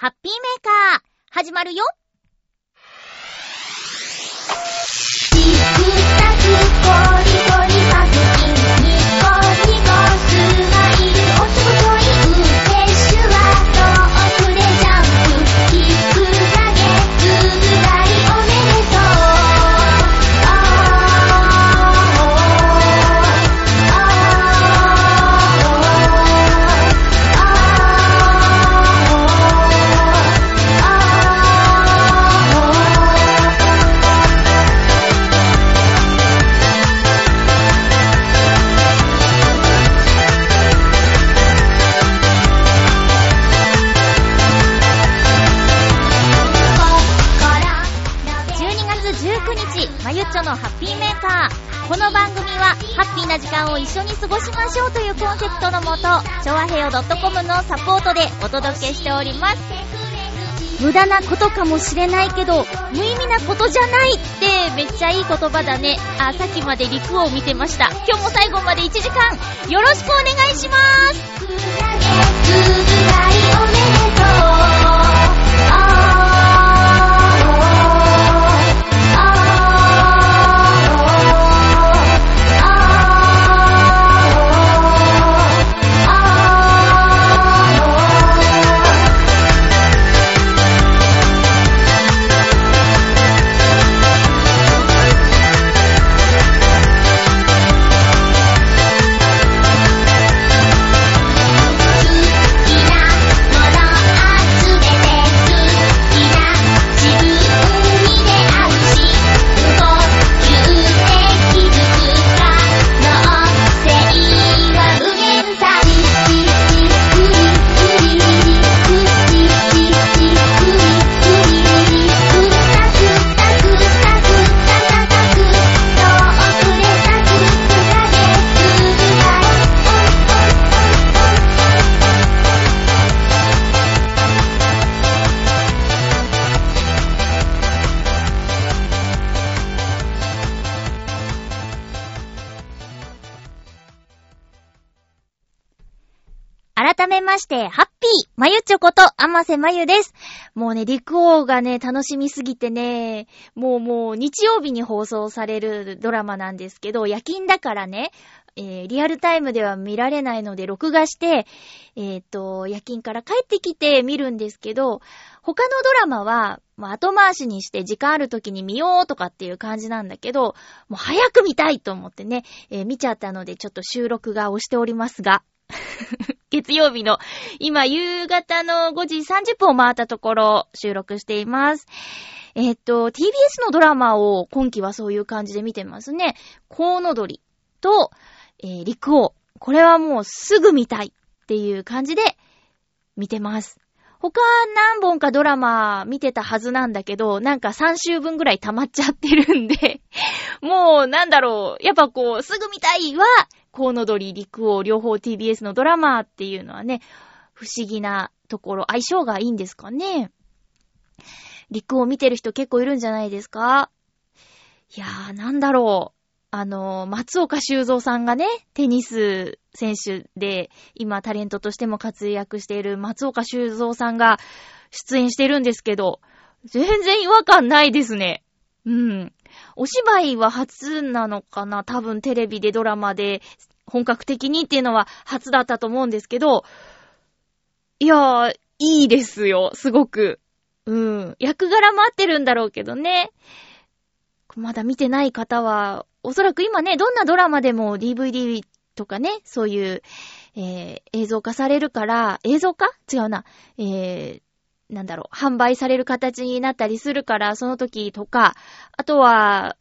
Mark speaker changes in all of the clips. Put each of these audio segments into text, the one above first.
Speaker 1: ハッピーメーカー、始まるよ。一緒に過ごしましょうというコンセプトのもと、ちょわへよ .com のサポートでお届けしております。無駄なことかもしれないけど、無意味なことじゃないってめっちゃいい言葉だね。あ、さっきまで陸を見てました。今日も最後まで1時間、よろしくお願いします。して、ハッピーまゆちょこと、あませまゆです。もうね、陸王がね、楽しみすぎてね、もうもう、日曜日に放送されるドラマなんですけど、夜勤だからね、えーリアルタイムでは見られないので、録画して、えっ、と、夜勤から帰ってきて見るんですけど、他のドラマは、まあ、後回しにして時間ある時に見ようとかっていう感じなんだけど、もう早く見たいと思ってね、えー見ちゃったのでちょっと収録が押しておりますが、月曜日の、今夕方の5時30分を回ったところ収録しています。えっと、TBS のドラマを今期はそういう感じで見てますね。コウノドリと、えー、陸王。これはもうすぐ見たいっていう感じで見てます。他何本かドラマ見てたはずなんだけど、なんか3週分ぐらい溜まっちゃってるんで、もうなんだろう、やっぱこう、すぐ見たいは、コウノドリ、陸王、両方 TBS のドラマっていうのはね、不思議なところ、相性がいいんですかね。陸王見てる人結構いるんじゃないですかいやー、なんだろう。あの、松岡修造さんがね、テニス選手で、今タレントとしても活躍している松岡修造さんが出演してるんですけど、全然違和感ないですね。うん。お芝居は初なのかな？多分テレビでドラマで本格的にっていうのは初だったと思うんですけど、いやー、いいですよ、すごく。うん。役柄も合ってるんだろうけどね。まだ見てない方は、おそらく今ね、どんなドラマでも DVD とかね、そういう、えー映像化されるから、映像化？違うな。えーなんだろう、販売される形になったりするから、その時とか、あとは、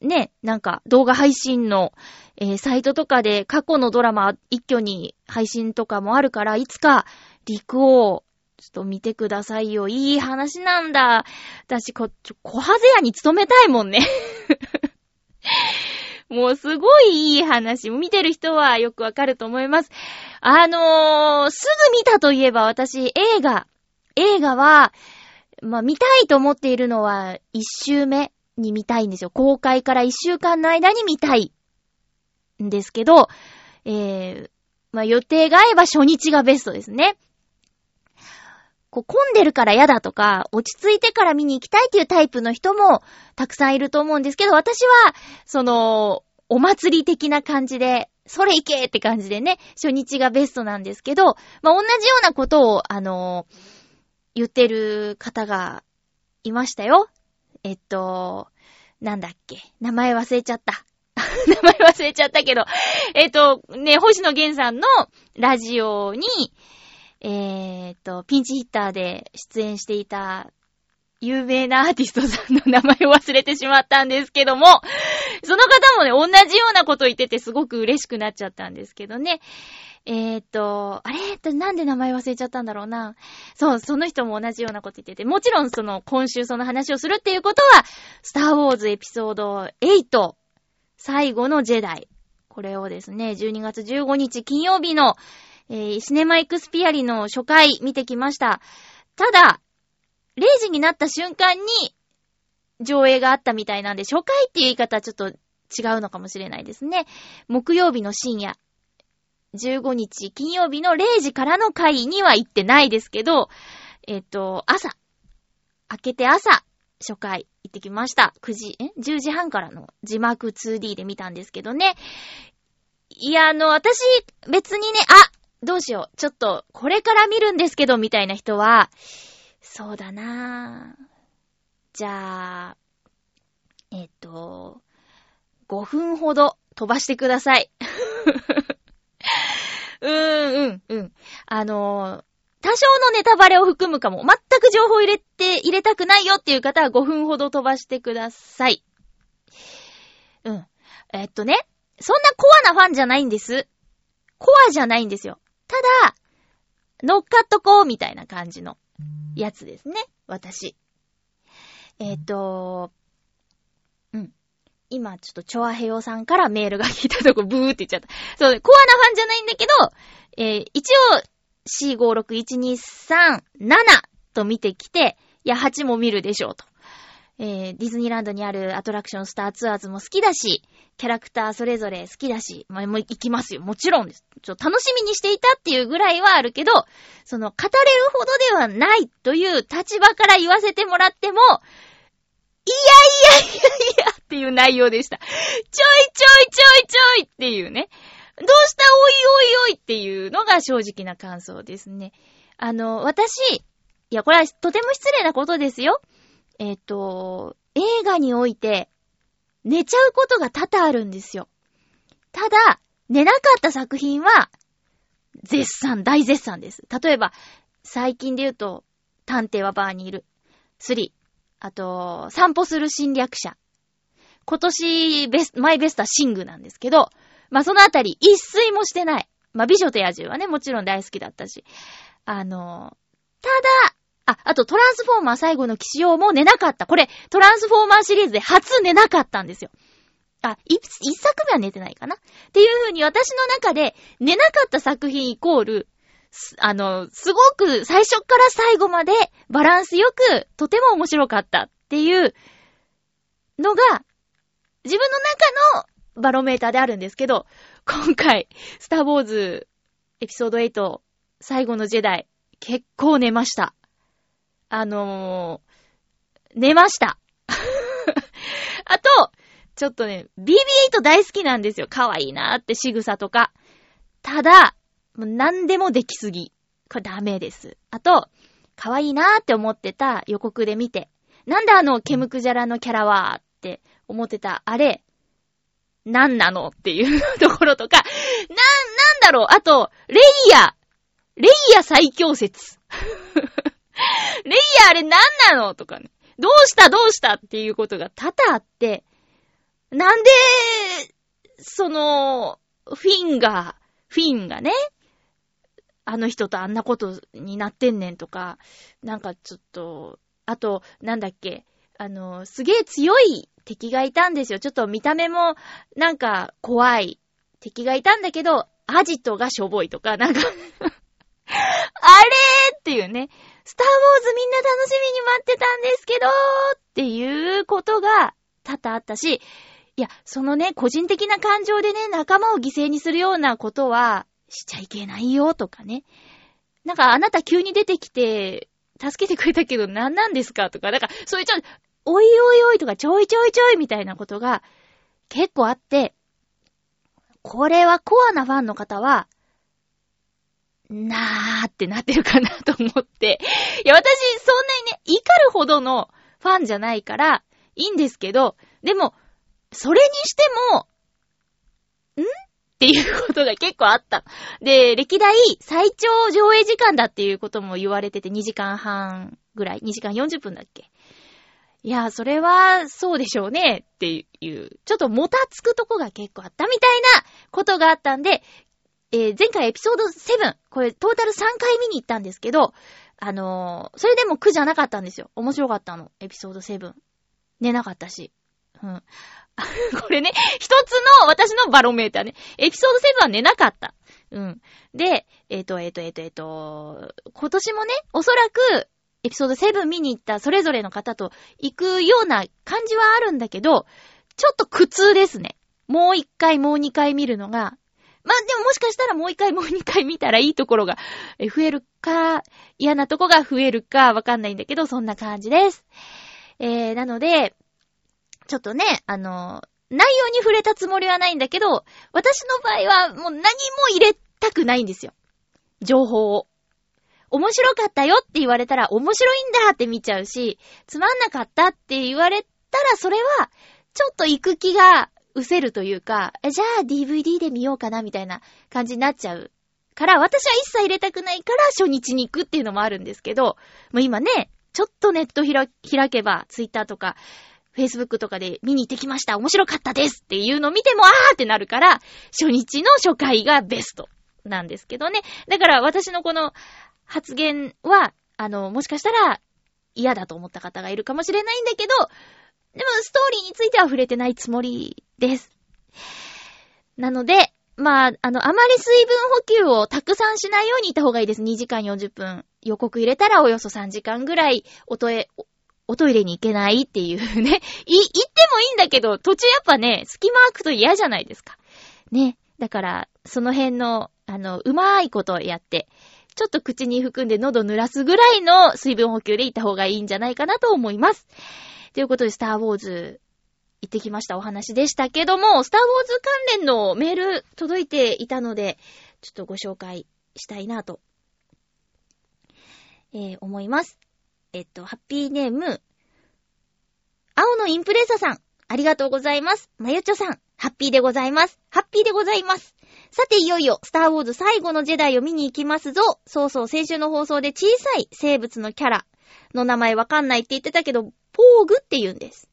Speaker 1: ね、なんか動画配信の、えーサイトとかで過去のドラマ一挙に配信とかもあるから、いつか陸をちょっと見てくださいよ。いい話なんだ。私、こ、ちょ、小ハゼ屋に勤めたいもんね。もうすごいいい話。見てる人はよくわかると思います。あのー、すぐ見たといえば私、映画。映画は、まあ、見たいと思っているのは、一週目に見たいんですよ。公開から一週間の間に見たい。んですけど、えー、まあ、予定が合えば初日がベストですね。こう混んでるから嫌だとか、落ち着いてから見に行きたいっていうタイプの人もたくさんいると思うんですけど、私は、その、お祭り的な感じで、それ行けって感じでね、初日がベストなんですけど、まあ、同じようなことを、あの言ってる方がいましたよ。えっと、なんだっけ。名前忘れちゃった。名前忘れちゃったけど、えっと、ね、星野源さんのラジオに、えー、っと、ピンチヒッターで出演していた有名なアーティストさんの名前を忘れてしまったんですけども、その方もね、同じようなこと言っててすごく嬉しくなっちゃったんですけどね。えー、っと、あれ？ってなんで名前忘れちゃったんだろうな。そう、その人も同じようなこと言ってて、もちろんその、今週その話をするっていうことは、スターウォーズエピソード8、最後のジェダイ。これをですね、12月15日金曜日の、えー、シネマエクスピアリの初回見てきました。ただ、0時になった瞬間に上映があったみたいなんで、初回っていう言い方はちょっと違うのかもしれないですね。木曜日の深夜、15日金曜日の0時からの回には行ってないですけど、えっ、と、朝、明けて朝、初回行ってきました。9時、え ?10 時半からの字幕 2D で見たんですけどね。いや、あの、私、別にね、あどうしよう。ちょっと、これから見るんですけど、みたいな人は、そうだなぁ。じゃあ、えっと、5分ほど飛ばしてください。うーん、うん、うん。あのー多少のネタバレを含むかも。全く情報入れて、入れたくないよっていう方は5分ほど飛ばしてください。うん。えっとね、そんなコアなファンじゃないんです。コアじゃないんですよ。ただ、乗っかっとこうみたいな感じのやつですね。私。えっ、と、今、ちょっと、チョアヘヨさんからメールが来たとこ、ブーって言っちゃった。そう、コアなファンじゃないんだけど、えー、一応、4561237と見てきて、いや、8も見るでしょうと。えー、ディズニーランドにあるアトラクションスターツアーズも好きだし、キャラクターそれぞれ好きだし、まあ、もう行きますよ。もちろんです。ちょっと楽しみにしていたっていうぐらいはあるけど、その、語れるほどではないという立場から言わせてもらっても、いやいやいやいやっていう内容でした。ちょいちょいちょいちょいっていうね。どうしたおいおいおいっていうのが正直な感想ですね。あの、私、いや、これはとても失礼なことですよ。えっ、ー、と、映画において、寝ちゃうことが多々あるんですよ。ただ、寝なかった作品は、絶賛、大絶賛です。例えば、最近で言うと、探偵はバーにいる。3。あと、散歩する侵略者。今年ベス、マイベストはシングなんですけど、まあ、そのあたり、一睡もしてない。まあ、美女と野獣はね、もちろん大好きだったし。あの、ただ、あ、あとトランスフォーマー最後の騎士王も寝なかった。これ、トランスフォーマーシリーズで初寝なかったんですよ。あ、一作目は寝てないかなっていう風に私の中で寝なかった作品イコール、あの、すごく最初から最後までバランスよくとても面白かったっていうのが自分の中のバロメーターであるんですけど、今回、スターウォーズエピソード8最後のジェダイ結構寝ました。あのー、寝ました。あと、ちょっとね、BB8 大好きなんですよ。可愛いなーって仕草とか。ただ、もう何でもできすぎ。これダメです。あと、可愛いなーって思ってた予告で見て。なんだあの、ケムクジャラのキャラはーって思ってた、あれ、なんなのっていう ところとか、な、なんだろうあと、レイヤーレイヤー最強説。レイヤーあれ何なのとかね。どうしたどうしたっていうことが多々あって、なんで、その、フィンが、フィンがね、あの人とあんなことになってんねんとか、なんかちょっと、あと、なんだっけ、あの、すげえ強い敵がいたんですよ。ちょっと見た目も、なんか怖い敵がいたんだけど、アジトがしょぼいとか、なんかあれーっていうね。スターウォーズみんな楽しみに待ってたんですけどーっていうことが多々あったし、いや、そのね、個人的な感情でね、仲間を犠牲にするようなことはしちゃいけないよとかね。なんかあなた急に出てきて、助けてくれたけど何なんですかとか、だか、そういうちょっと、おいおいおいとか、ちょいちょいちょいみたいなことが結構あって、これはコアなファンの方は、なーってなってるかなと思って。いや、私、そんなにね、怒るほどのファンじゃないから、いいんですけど、でも、それにしても、ん？っていうことが結構あった。で、歴代最長上映時間だっていうことも言われてて、2時間半ぐらい ?2 時間40分だっけいや、それは、そうでしょうね、っていう、ちょっともたつくとこが結構あったみたいなことがあったんで、えー前回エピソード7、これトータル3回見に行ったんですけど、あのーそれでも苦じゃなかったんですよ。面白かったの、エピソード7。寝なかったし。うん。これね、一つの私のバロメーターね。エピソード7は寝なかった。うん。で、えっ、と、えっ、と、えっ、と、えっ、と、今年もね、おそらく、エピソード7見に行ったそれぞれの方と行くような感じはあるんだけど、ちょっと苦痛ですね。もう一回、もう二回見るのが。まあ、でももしかしたらもう一回、もう二回見たらいいところが増えるか、嫌なとこが増えるかわかんないんだけど、そんな感じです。えー、なので、ちょっとね、あの、内容に触れたつもりはないんだけど、私の場合はもう何も入れたくないんですよ。情報を。面白かったよって言われたら面白いんだって見ちゃうし、つまんなかったって言われたらそれは、ちょっと行く気が失せるというか、じゃあ DVD で見ようかなみたいな感じになっちゃう。から、私は一切入れたくないから初日に行くっていうのもあるんですけど、もう今ね、ちょっとネット開けば、ツイッターとか、Facebook とかで見に行ってきました。面白かったですっていうのを見ても、あーってなるから、初日の初回がベストなんですけどね。だから私のこの発言は、あの、もしかしたら嫌だと思った方がいるかもしれないんだけど、でもストーリーについては触れてないつもりです。なので、まあ、あの、あまり水分補給をたくさんしないようにいた方がいいです。2時間40分。予告入れたらおよそ3時間ぐらい、おとえ、おトイレに行けないっていうね。い、行ってもいいんだけど、途中やっぱね、隙間空くと嫌じゃないですか。ね。だから、その辺の、あの、うまいことやって、ちょっと口に含んで喉濡らすぐらいの水分補給で行った方がいいんじゃないかなと思います。ということで、スターウォーズ、行ってきましたお話でしたけども、スターウォーズ関連のメール届いていたので、ちょっとご紹介したいなと、えー、思います。えっと、ハッピーネーム、青のインプレッサさん、ありがとうございます。まゆちょさん、ハッピーでございます。ハッピーでございます。さて、いよいよ、スターウォーズ最後のジェダイを見に行きますぞ。そうそう、先週の放送で小さい生物のキャラの名前わかんないって言ってたけど、ポーグって言うんです。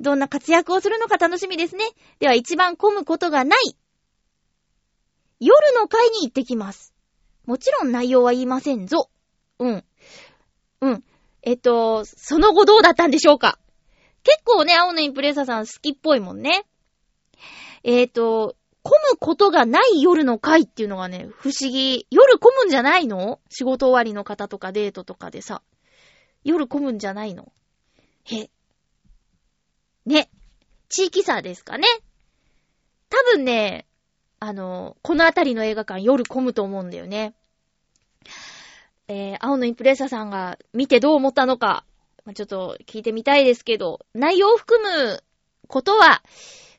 Speaker 1: どんな活躍をするのか楽しみですね。では一番混むことがない。夜の会に行ってきます。もちろん内容は言いませんぞ。うん。うん。えっと、その後どうだったんでしょうか？結構ね、青のインプレッサーさん好きっぽいもんね。えっと、混むことがない夜の会っていうのがね、不思議。夜混むんじゃないの？仕事終わりの方とかデートとかでさ。夜混むんじゃないの？へ。ね。地域差ですかね。多分ね、あの、このあたりの映画館夜混むと思うんだよね。えー、青のインプレッサーさんが見てどう思ったのか、まあ、ちょっと聞いてみたいですけど、内容を含むことは、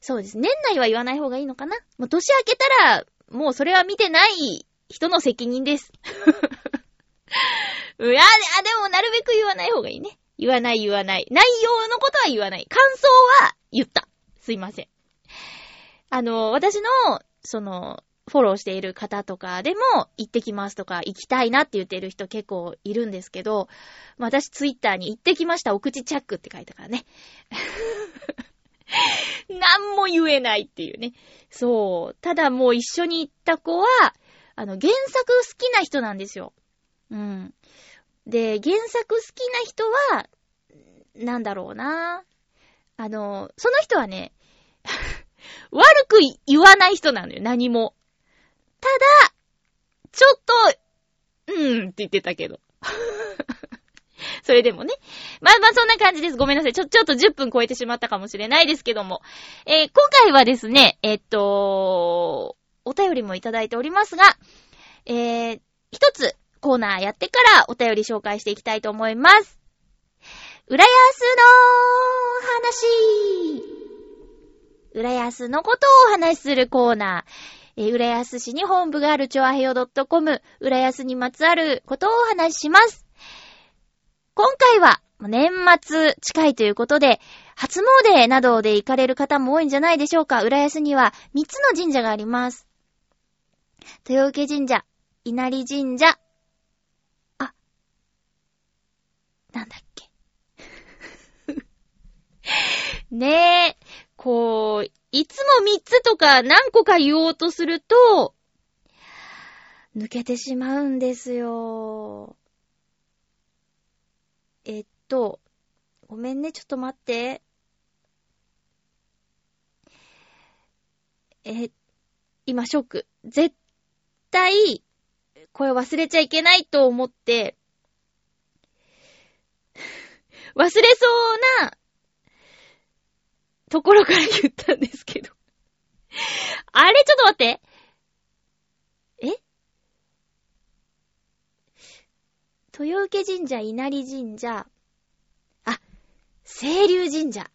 Speaker 1: そうです。年内は言わない方がいいのかな？もう年明けたら、もうそれは見てない人の責任です。い や、であでもなるべく言わない方がいいね。言わない言わない。内容のことは言わない。感想は言った。すいません。あの、私の、その、フォローしている方とかでも、行ってきますとか、行きたいなって言ってる人結構いるんですけど、私ツイッターに行ってきました、お口チャックって書いたからね。なんも言えないっていうね。そう。ただもう一緒に行った子は、あの、原作好きな人なんですよ。うん。で、原作好きな人は、なんだろうな。あの、その人はね、悪く言わない人なのよ、何も。ただ、ちょっと、うーんって言ってたけど。それでもね。まあまあそんな感じです。ごめんなさい。ちょ、ちょっと10分超えてしまったかもしれないですけども。えー今回はですね、えっと、お便りもいただいておりますが、えー、一つ、コーナーやってからお便り紹介していきたいと思います。浦安の話浦安のことをお話しするコーナー。えー浦安市に本部があるチョアヘヨ .com、浦安にまつわることをお話しします。今回は、年末近いということで、初詣などで行かれる方も多いんじゃないでしょうか。浦安には3つの神社があります。豊受神社、稲荷神社、あ、なんだっけ。ねえ、こう、いつも3つとか何個か言おうとすると、抜けてしまうんですよ。えっと、ごめんね、ちょっと待って。え、今ショック。絶対、これ忘れちゃいけないと思って、忘れそうなところから言ったんですけど。あれ？ちょっと待って。え？豊受神社、稲荷神社、あ、清流神社。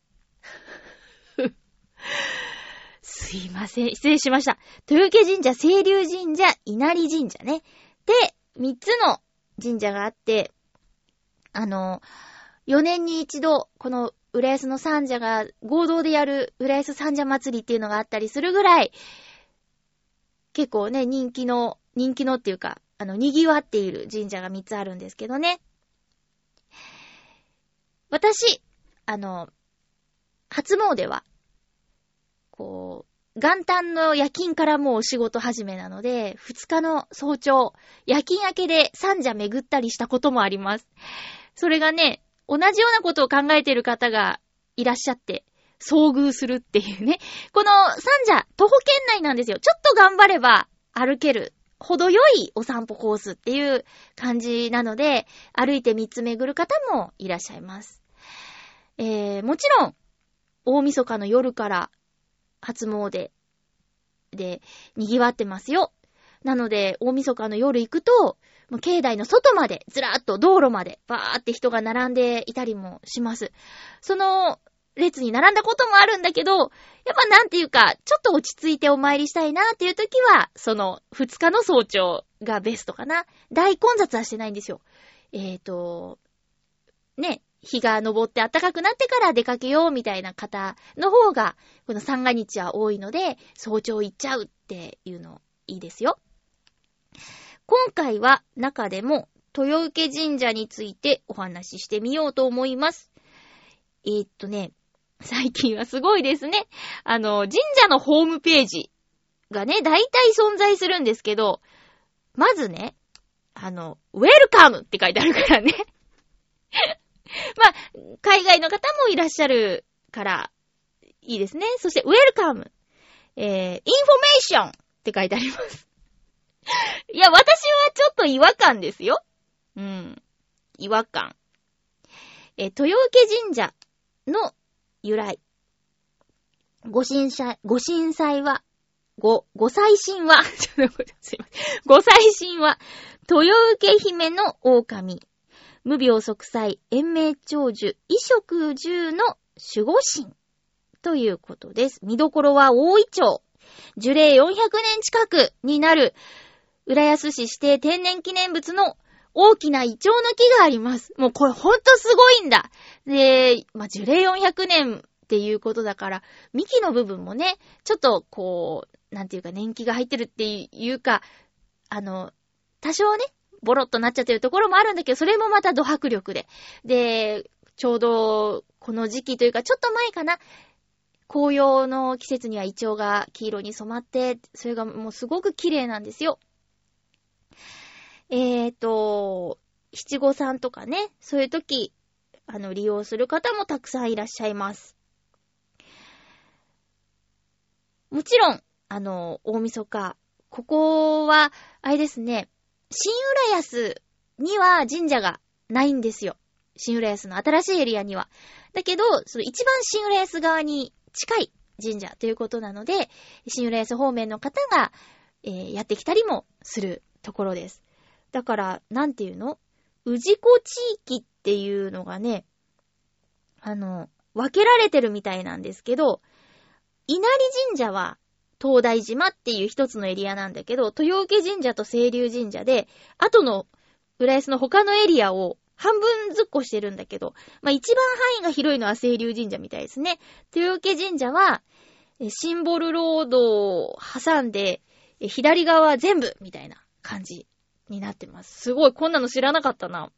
Speaker 1: すいません。失礼しました。豊受神社、清流神社、稲荷神社ね。で、三つの神社があって、あの、4年に一度、この浦安の三社が合同でやる浦安三社祭りっていうのがあったりするぐらい、結構ね、人気の、人気のっていうか、あの、賑わっている神社が3つあるんですけどね。私、あの、初詣は、こう、元旦の夜勤からもう仕事始めなので、2日の早朝、夜勤明けで三社巡ったりしたこともあります。それがね、同じようなことを考えている方がいらっしゃって、遭遇するっていうね。この三社、徒歩圏内なんですよ。ちょっと頑張れば歩ける、程よいお散歩コースっていう感じなので、歩いて三つ巡る方もいらっしゃいます。えー、もちろん、大晦日の夜から初詣で賑わってますよ。なので、大晦日の夜行くと、もう境内の外まで、ずらっと道路まで、バーって人が並んでいたりもします。その列に並んだこともあるんだけど、やっぱなんていうか、ちょっと落ち着いてお参りしたいなっていう時は、その2日の早朝がベストかな。大混雑はしてないんですよ。えーと、ね、日が昇って暖かくなってから出かけようみたいな方の方が、この三が日は多いので、早朝行っちゃうっていうのいいですよ。今回は中でも豊受神社についてお話ししてみようと思います。えー、っとね、最近はすごいですね。あの、神社のホームページがね、大体存在するんですけど、まずね、あの、 Welcome って書いてあるからね。まあ、海外の方もいらっしゃるから、いいですね。そして、 Welcome。えー、インフォメーションって書いてあります。いや、私はちょっと違和感ですよ。うん。違和感。え、豊受神社の由来。ご神祭、ご神祭は、ご、ご祭神は、すいません。ご祭神は、豊受姫の狼。無病息災、延命長寿、衣食住の守護神。ということです。見どころは大イチョウ。樹齢400年近くになる、浦安市指定天然記念物の大きなイチョウの木があります。もうこれほんとすごいんだ。で、まあ、樹齢400年っていうことだから、幹の部分もね、ちょっとこう、なんていうか年季が入ってるっていうか、あの、多少ね、ボロッとなっちゃってるところもあるんだけど、それもまたド迫力で。で、ちょうどこの時期というか、ちょっと前かな、紅葉の季節にはイチョウが黄色に染まって、それがもうすごく綺麗なんですよ。えーと、七五三とかね、そういう時、あの、利用する方もたくさんいらっしゃいます。もちろん、あの、大晦日、ここは、あれですね、新浦安には神社がないんですよ。新浦安の新しいエリアには。だけど、その一番新浦安側に近い神社ということなので、新浦安方面の方が、えーやってきたりもするところです。だから、なんていうの？氏子地域っていうのがね、あの、分けられてるみたいなんですけど、稲荷神社は東大島っていう一つのエリアなんだけど、豊受神社と清流神社で、後の浦安の他のエリアを半分ずっこしてるんだけど、まあ、一番範囲が広いのは清流神社みたいですね。豊受神社は、シンボルロードを挟んで、左側全部みたいな感じになってます。すごい、こんなの知らなかったな。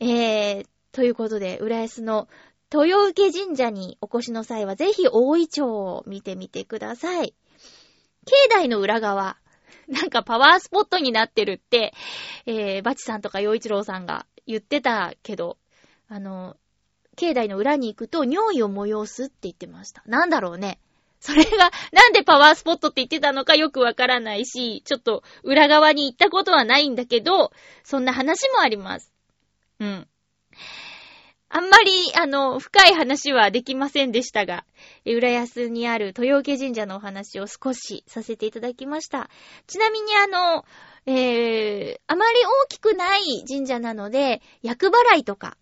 Speaker 1: えー、ということで、浦安の豊受神社にお越しの際は、ぜひ大井町を見てみてください。境内の裏側、なんかパワースポットになってるって、えー、バチさんとか洋一郎さんが言ってたけど、あの、境内の裏に行くと尿意を催すって言ってました。なんだろうね。それが、なんでパワースポットって言ってたのかよくわからないし、ちょっと裏側に行ったことはないんだけど、そんな話もあります。うん。あんまり、あの、深い話はできませんでしたが、浦安にある豊受神社のお話を少しさせていただきました。ちなみにあの、えー、あまり大きくない神社なので、厄払いとか、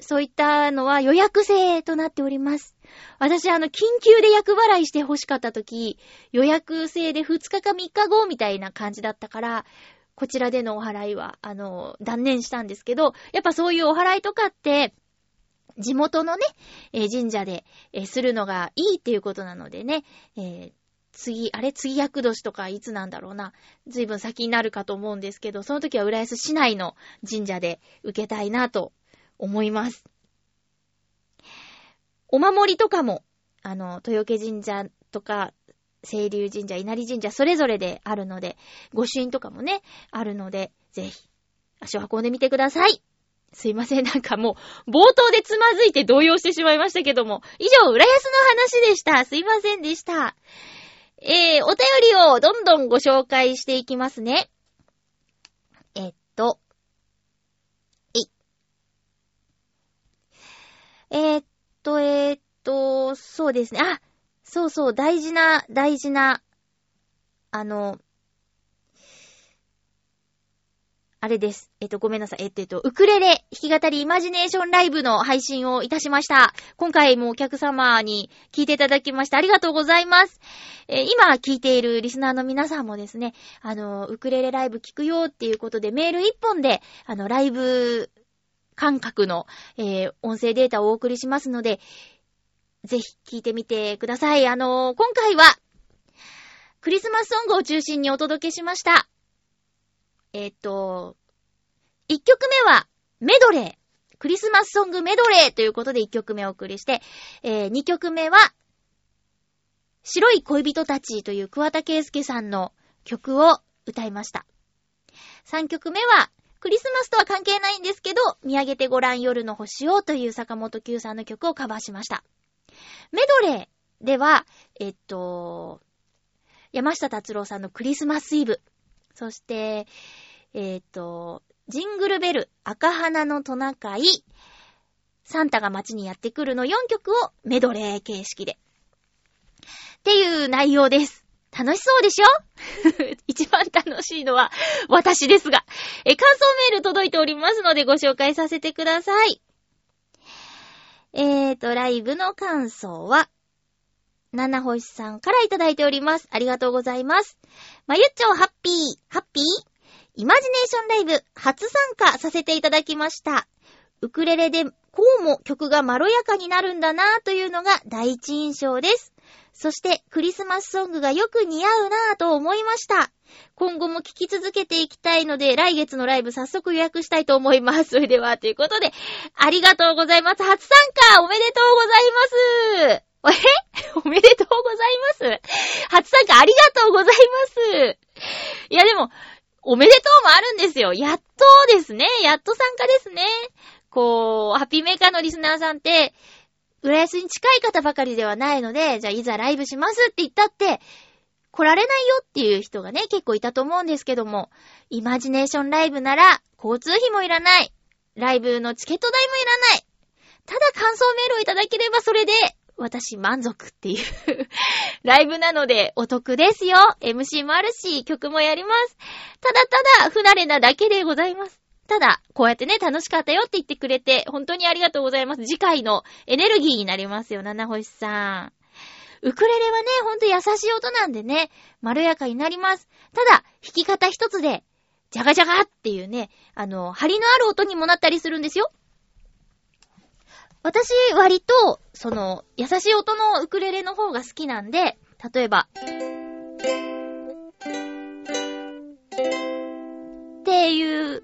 Speaker 1: そういったのは予約制となっております。私、あの、緊急で厄払いして欲しかった時、予約制で2日か3日後みたいな感じだったから、こちらでのお払いは、あの、断念したんですけど、やっぱそういうお払いとかって、地元のね、えー神社で、えーするのがいいっていうことなのでね、えー次、あれ次厄年とかいつなんだろうな。ずいぶん先になるかと思うんですけど、その時は浦安市内の神社で受けたいなと思います。お守りとかも、あの、豊受神社とか、清流神社、稲荷神社、それぞれであるので、御朱印とかもね、あるので、ぜひ、足を運んでみてください。すいません、なんかもう、冒頭でつまずいて動揺してしまいましたけども、以上、浦安の話でした。すいませんでした。えー、お便りをどんどんご紹介していきますね。えっと、えい。えーっと、えーっと、そうですね。あ、そうそう、大事な、大事な、あの、あれです。えっと、ごめんなさい。えっと、えっと、ウクレレ弾き語りイマジネーションライブの配信をいたしました。今回もお客様に聞いていただきましてありがとうございます。えー今聞いているリスナーの皆さんもですね、あの、ウクレレライブ聞くよっていうことでメール一本で、あの、ライブ感覚の、えー音声データをお送りしますので、ぜひ聞いてみてください。あの、今回は、クリスマスソングを中心にお届けしました。えっ、と、1曲目はメドレー。クリスマスソングメドレーということで1曲目をお送りして、え2曲目は、白い恋人たちという桑田佳祐さんの曲を歌いました。3曲目は、クリスマスとは関係ないんですけど、見上げてごらん夜の星をという坂本九さんの曲をカバーしました。メドレーでは、えっと、山下達郎さんのクリスマスイブ。そして、えっ、と、ジングルベル、赤花のトナカイ、サンタが街にやってくるの4曲をメドレー形式で。っていう内容です。楽しそうでしょ？一番楽しいのは私ですが。え、感想メール届いておりますのでご紹介させてください。えーと、ライブの感想は、七星さんからいただいております。ありがとうございます。まゆっちょハッピー、ハッピー？イマジネーションライブ初参加させていただきました。ウクレレでこうも曲がまろやかになるんだなぁというのが第一印象です。そしてクリスマスソングがよく似合うなぁと思いました。今後も聴き続けていきたいので、来月のライブ早速予約したいと思います。それでは、ということで、ありがとうございます。初参加おめでとうございます。え？おめでとうございます？初参加ありがとうございます。いやでも、おめでとうもあるんですよ。やっとですね。やっと参加ですね。こう、ハッピーメーカーのリスナーさんって、浦安に近い方ばかりではないので、じゃあいざライブしますって言ったって、来られないよっていう人がね、結構いたと思うんですけども、イマジネーションライブなら、交通費もいらない。ライブのチケット代もいらない。ただ感想メールをいただければそれで私満足っていう ライブなのでお得ですよ。MC もあるし、曲もやります。ただただ不慣れなだけでございます。ただ、こうやってね、楽しかったよって言ってくれて、本当にありがとうございます。次回のエネルギーになりますよ、七星さん。ウクレレはね、ほんと優しい音なんでね、まろやかになります。ただ、弾き方一つで、ジャガジャガっていうね、あの、張りのある音にもなったりするんですよ。私、割と、その、優しい音のウクレレの方が好きなんで、例えば、っていう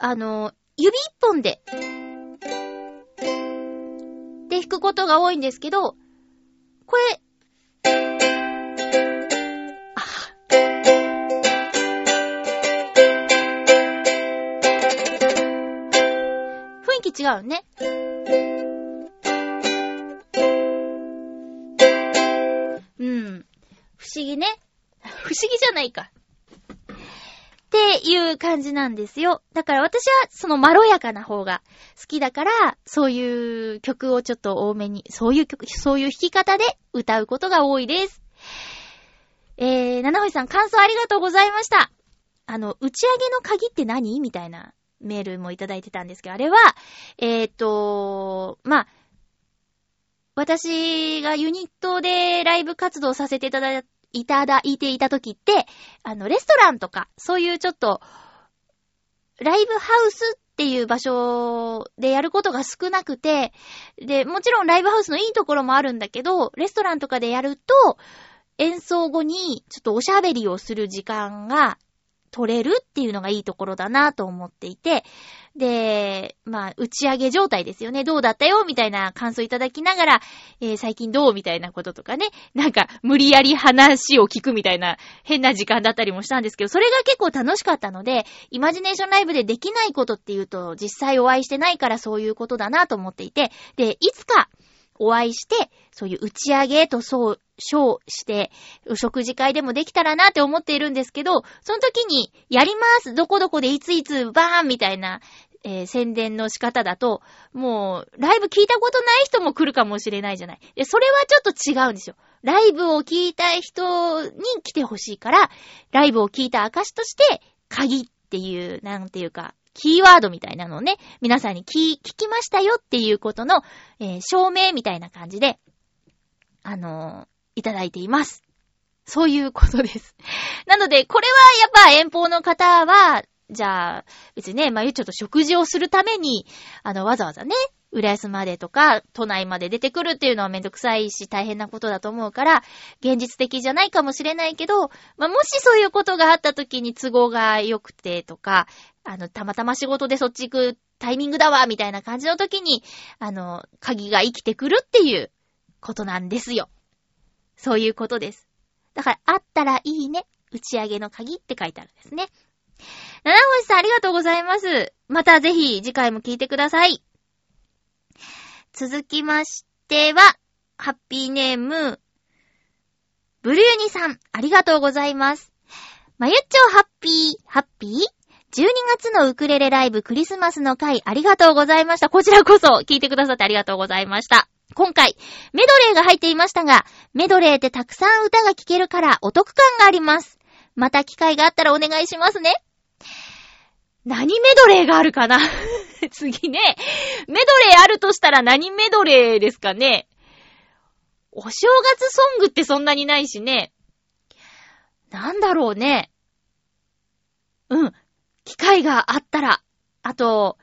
Speaker 1: あの、指一本で、で弾くことが多いんですけど、これ、あ雰囲気違うね。うん。不思議ね。不思議じゃないか。っていう感じなんですよ。だから私はそのまろやかな方が好きだから、そういう曲をちょっと多めに、そういう曲、そういう弾き方で歌うことが多いです。えー、七星さん感想ありがとうございました。あの、打ち上げの鍵って何？みたいなメールもいただいてたんですけど、あれは、えっ、ー、と、まあ、私がユニットでライブ活動させていただいたいただいていた時って、あの、レストランとか、そういうちょっと、ライブハウスっていう場所でやることが少なくて、で、もちろんライブハウスのいいところもあるんだけど、レストランとかでやると、演奏後にちょっとおしゃべりをする時間が取れるっていうのがいいところだなと思っていて、で、まあ、打ち上げ状態ですよね。どうだったよみたいな感想いただきながら、えー、最近どうみたいなこととかね。なんか、無理やり話を聞くみたいな変な時間だったりもしたんですけど、それが結構楽しかったので、イマジネーションライブでできないことっていうと、実際お会いしてないからそういうことだなと思っていて、で、いつか、お会いして、そういう打ち上げとそう、称して、お食事会でもできたらなって思っているんですけど、その時に、やりますどこどこでいついつバーンみたいな、えー、宣伝の仕方だと、もう、ライブ聞いたことない人も来るかもしれないじゃない。で、それはちょっと違うんですよ。ライブを聞いたい人に来てほしいから、ライブを聞いた証として、鍵っていう、なんていうか、キーワードみたいなのをね、皆さんに聞、聞きましたよっていうことの、えー、証明みたいな感じで、あのー、いただいています。そういうことです。なので、これはやっぱ遠方の方は、じゃあ、別にね、まあ、ちょっと食事をするために、あの、わざわざね、浦安までとか、都内まで出てくるっていうのはめんどくさいし大変なことだと思うから、現実的じゃないかもしれないけど、まあ、もしそういうことがあった時に都合が良くてとか、あの、たまたま仕事でそっち行くタイミングだわ、みたいな感じの時に、あの、鍵が生きてくるっていうことなんですよ。そういうことです。だから、あったらいいね。打ち上げの鍵って書いてあるんですね。七星さんありがとうございます。またぜひ次回も聞いてください。続きましては、ハッピーネーム、ブルユニさん、ありがとうございます。まゆっちょハッピー、ハッピー ?12 月のウクレレライブクリスマスの回ありがとうございました。こちらこそ聞いてくださってありがとうございました。今回、メドレーが入っていましたが、メドレーってたくさん歌が聴けるからお得感があります。また機会があったらお願いしますね。何メドレーがあるかな？次ね。メドレーあるとしたら何メドレーですかね？お正月ソングってそんなにないしね。なんだろうね。うん。機会があったら。あと、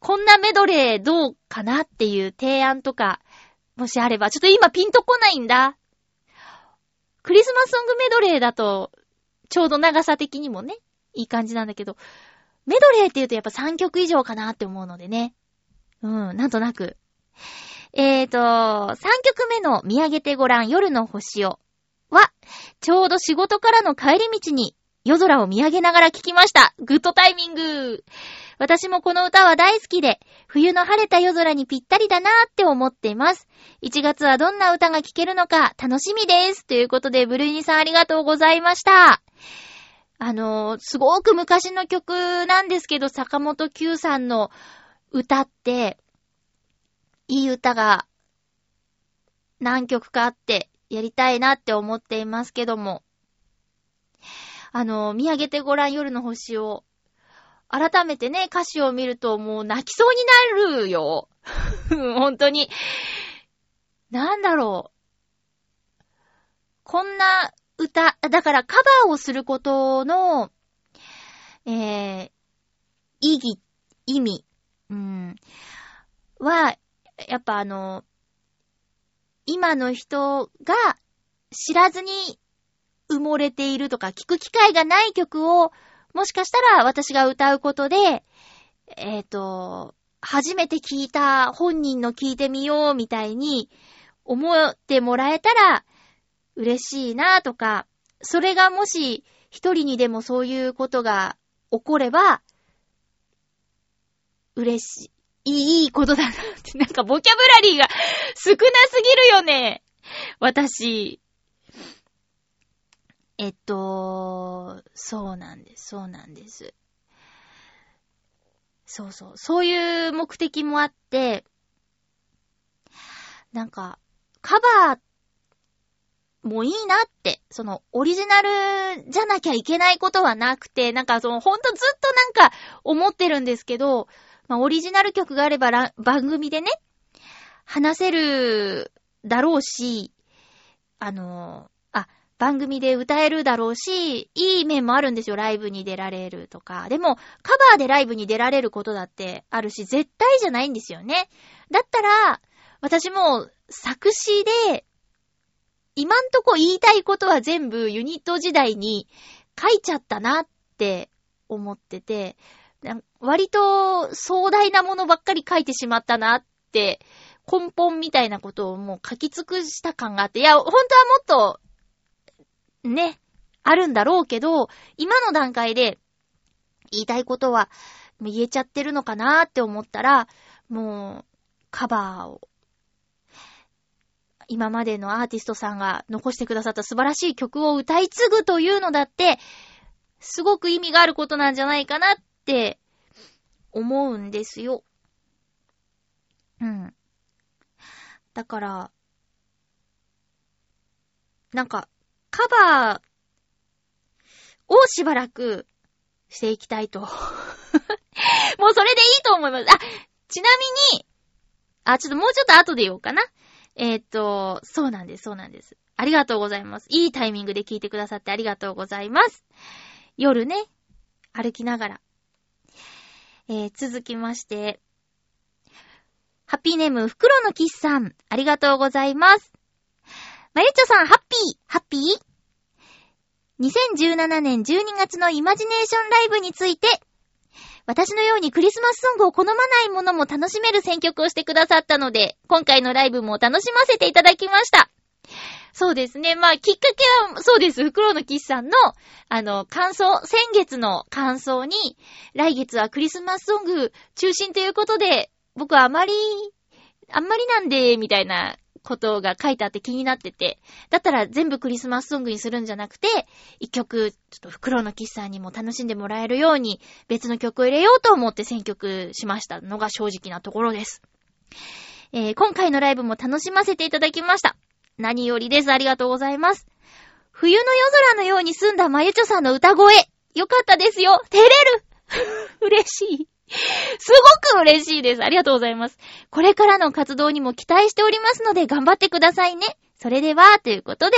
Speaker 1: こんなメドレーどうかなっていう提案とか、もしあれば。ちょっと今ピンとこないんだ。クリスマスソングメドレーだと、ちょうど長さ的にもね、いい感じなんだけど、メドレーって言うとやっぱ3曲以上かなって思うのでね。うん、なんとなく。えーと、3曲目の見上げてごらん夜の星をは、ちょうど仕事からの帰り道に夜空を見上げながら聴きました。グッドタイミング。私もこの歌は大好きで、冬の晴れた夜空にぴったりだなーって思っています。1月はどんな歌が聴けるのか楽しみです。ということで、ブルーニさんありがとうございました。あのー、すごく昔の曲なんですけど、坂本九さんの歌って、いい歌が何曲かあってやりたいなって思っていますけども。あの、見上げてごらん夜の星を。改めてね、歌詞を見るともう泣きそうになるよ。本当に。なんだろう。こんな歌、だからカバーをすることの、えー、意義、意味、うん、は、やっぱあの、今の人が知らずに埋もれているとか、聞く機会がない曲を、もしかしたら私が歌うことで、えっ、ー、と、初めて聞いた本人の聞いてみようみたいに思ってもらえたら嬉しいなとか、それがもし一人にでもそういうことが起これば、嬉しい、いいことだなって、なんかボキャブラリーが少なすぎるよね。私。えっと、そうなんです、そうなんです。そうそう。そういう目的もあって、なんか、カバーっもういいなって、その、オリジナルじゃなきゃいけないことはなくて、なんかその、ほんとずっとなんか思ってるんですけど、まあ、オリジナル曲があれば番組でね、話せるだろうし、あの、あ、番組で歌えるだろうし、いい面もあるんですよ、ライブに出られるとか。でも、カバーでライブに出られることだってあるし、絶対じゃないんですよね。だったら、私も作詞で、今んとこ言いたいことは全部ユニット時代に書いちゃったなって思ってて、割と壮大なものばっかり書いてしまったなって、根本みたいなことをもう書き尽くした感があって、いや、本当はもっと、ね、あるんだろうけど、今の段階で言いたいことは言えちゃってるのかなって思ったら、もう、カバーを、今までのアーティストさんが残してくださった素晴らしい曲を歌い継ぐというのだって、すごく意味があることなんじゃないかなって思うんですよ。うん。だから、なんか、カバーをしばらくしていきたいと。もうそれでいいと思います。あ、ちなみに、あ、ちょっともうちょっと後で言おうかな。えー、っと、そうなんです、そうなんです。ありがとうございます。いいタイミングで聞いてくださってありがとうございます。夜ね、歩きながら。えー、続きまして、ハッピーネーム、フクロのキスさん、ありがとうございます。まゆちょさん、ハッピー、ハッピー ?2017 年12月のイマジネーションライブについて、私のようにクリスマスソングを好まないものも楽しめる選曲をしてくださったので、今回のライブも楽しませていただきました。そうですね。まあ、きっかけは、そうです。フクロウのキスさんの、あの、感想、先月の感想に、来月はクリスマスソング中心ということで、僕はあまり、あんまりなんで、みたいなことが書いてあって気になってて、だったら全部クリスマスソングにするんじゃなくて、一曲、ちょっとフクロウのキスさんにも楽しんでもらえるように、別の曲を入れようと思って選曲しましたのが正直なところです。えー、今回のライブも楽しませていただきました。何よりです。ありがとうございます。冬の夜空のように澄んだまゆちょさんの歌声。よかったですよ。照れる 嬉しい。すごく嬉しいです。ありがとうございます。これからの活動にも期待しておりますので頑張ってくださいね。それでは、ということで、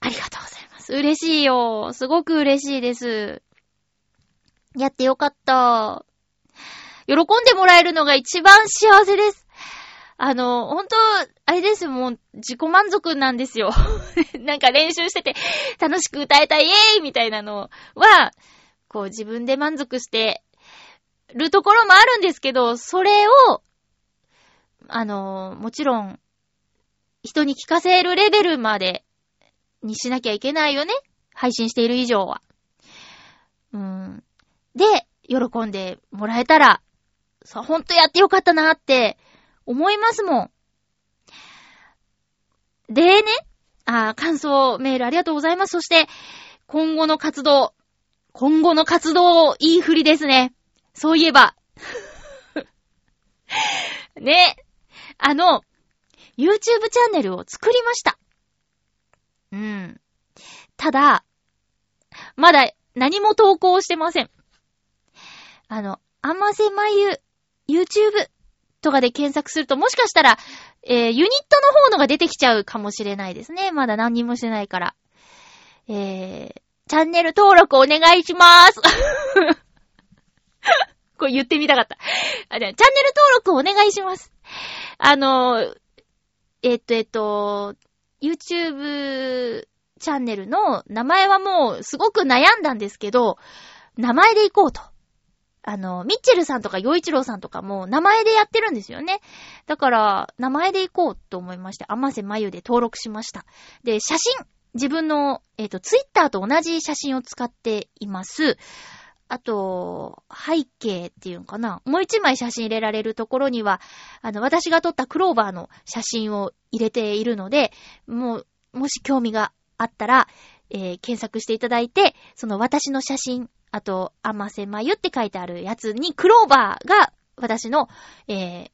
Speaker 1: ありがとうございます。嬉しいよ。すごく嬉しいです。やってよかった。喜んでもらえるのが一番幸せです。あの、ほんと、あれですよ、もう、自己満足なんですよ。なんか練習してて、楽しく歌えたイエーイみたいなのは、こう自分で満足してるところもあるんですけど、それを、あの、もちろん、人に聞かせるレベルまでにしなきゃいけないよね。配信している以上は。うん。で、喜んでもらえたら、さ、ほんとやってよかったなって思いますもん。でね、あ、感想メールありがとうございます。そして、今後の活動、今後の活動、いい振りですね。そういえば。ね。あの、YouTube チャンネルを作りました。うん。ただ、まだ何も投稿してません。あの、あませまゆ YouTube とかで検索するともしかしたら、えーユニットの方のが出てきちゃうかもしれないですね。まだ何にもしてないから。えー、チャンネル登録お願いしまーす。これ言ってみたかった。あでチャンネル登録お願いします。あの、えっと、えっと、YouTube チャンネルの名前はもうすごく悩んだんですけど、名前で行こうと。あの、ミッチェルさんとかヨイチローさんとかも名前でやってるんですよね。だから、名前で行こうと思いまして、あませまゆで登録しました。で、写真。自分の、えっ、と、ツイッターと同じ写真を使っています。あと、背景っていうのかな？もう一枚写真入れられるところには、あの、私が撮ったクローバーの写真を入れているので、もう、もし興味があったら、えー検索していただいて、その私の写真、あと、あませまゆって書いてあるやつに、クローバーが私の、えー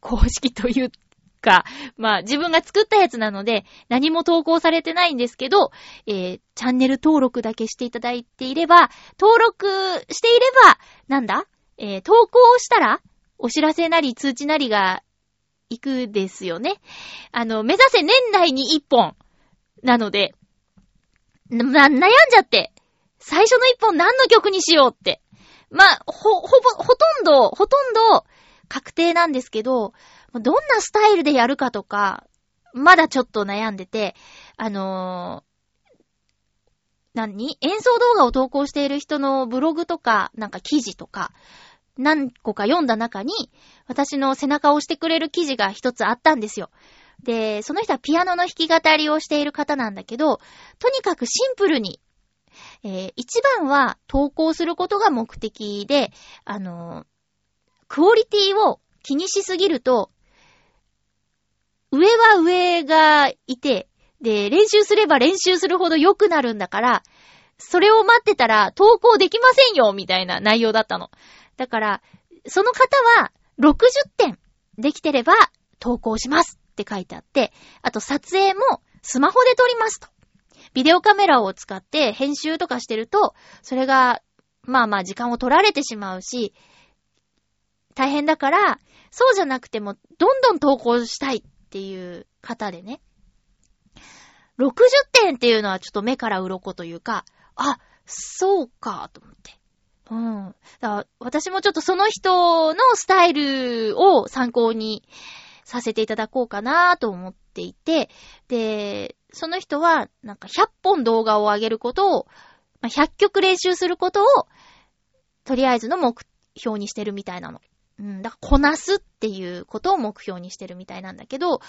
Speaker 1: 公式というか、まあ自分が作ったやつなので、何も投稿されてないんですけど、えーチャンネル登録だけしていただいていれば、登録していれば、なんだ？えー投稿したら、お知らせなり通知なりが行くですよね。あの、目指せ年内に一本。なので、な、悩んじゃって、最初の一本何の曲にしようって。まあ、ほ、ほぼ、ほとんど、ほとんど確定なんですけど、どんなスタイルでやるかとか、まだちょっと悩んでて、あのー何？演奏動画を投稿している人のブログとか、なんか記事とか、何個か読んだ中に、私の背中を押してくれる記事が一つあったんですよ。で、その人はピアノの弾き語りをしている方なんだけど、とにかくシンプルに、えー一番は投稿することが目的で、あのークオリティを気にしすぎると、上は上がいて、で、練習すれば練習するほど良くなるんだから、それを待ってたら投稿できませんよみたいな内容だったの。だから、その方は60点できてれば投稿しますって書いてあって、あと撮影もスマホで撮りますと。ビデオカメラを使って編集とかしてると、それが、まあまあ時間を取られてしまうし、大変だから、そうじゃなくても、どんどん投稿したいっっていう方でね。60点っていうのはちょっと目から鱗というか、あ、そうか、と思って。うん。だから私もちょっとその人のスタイルを参考にさせていただこうかなと思っていて、で、その人はなんか100本動画を上げることを、100曲練習することを、とりあえずの目標にしてるみたいなの。うん、だからこなすっていうことを目標にしてるみたいなんだけど、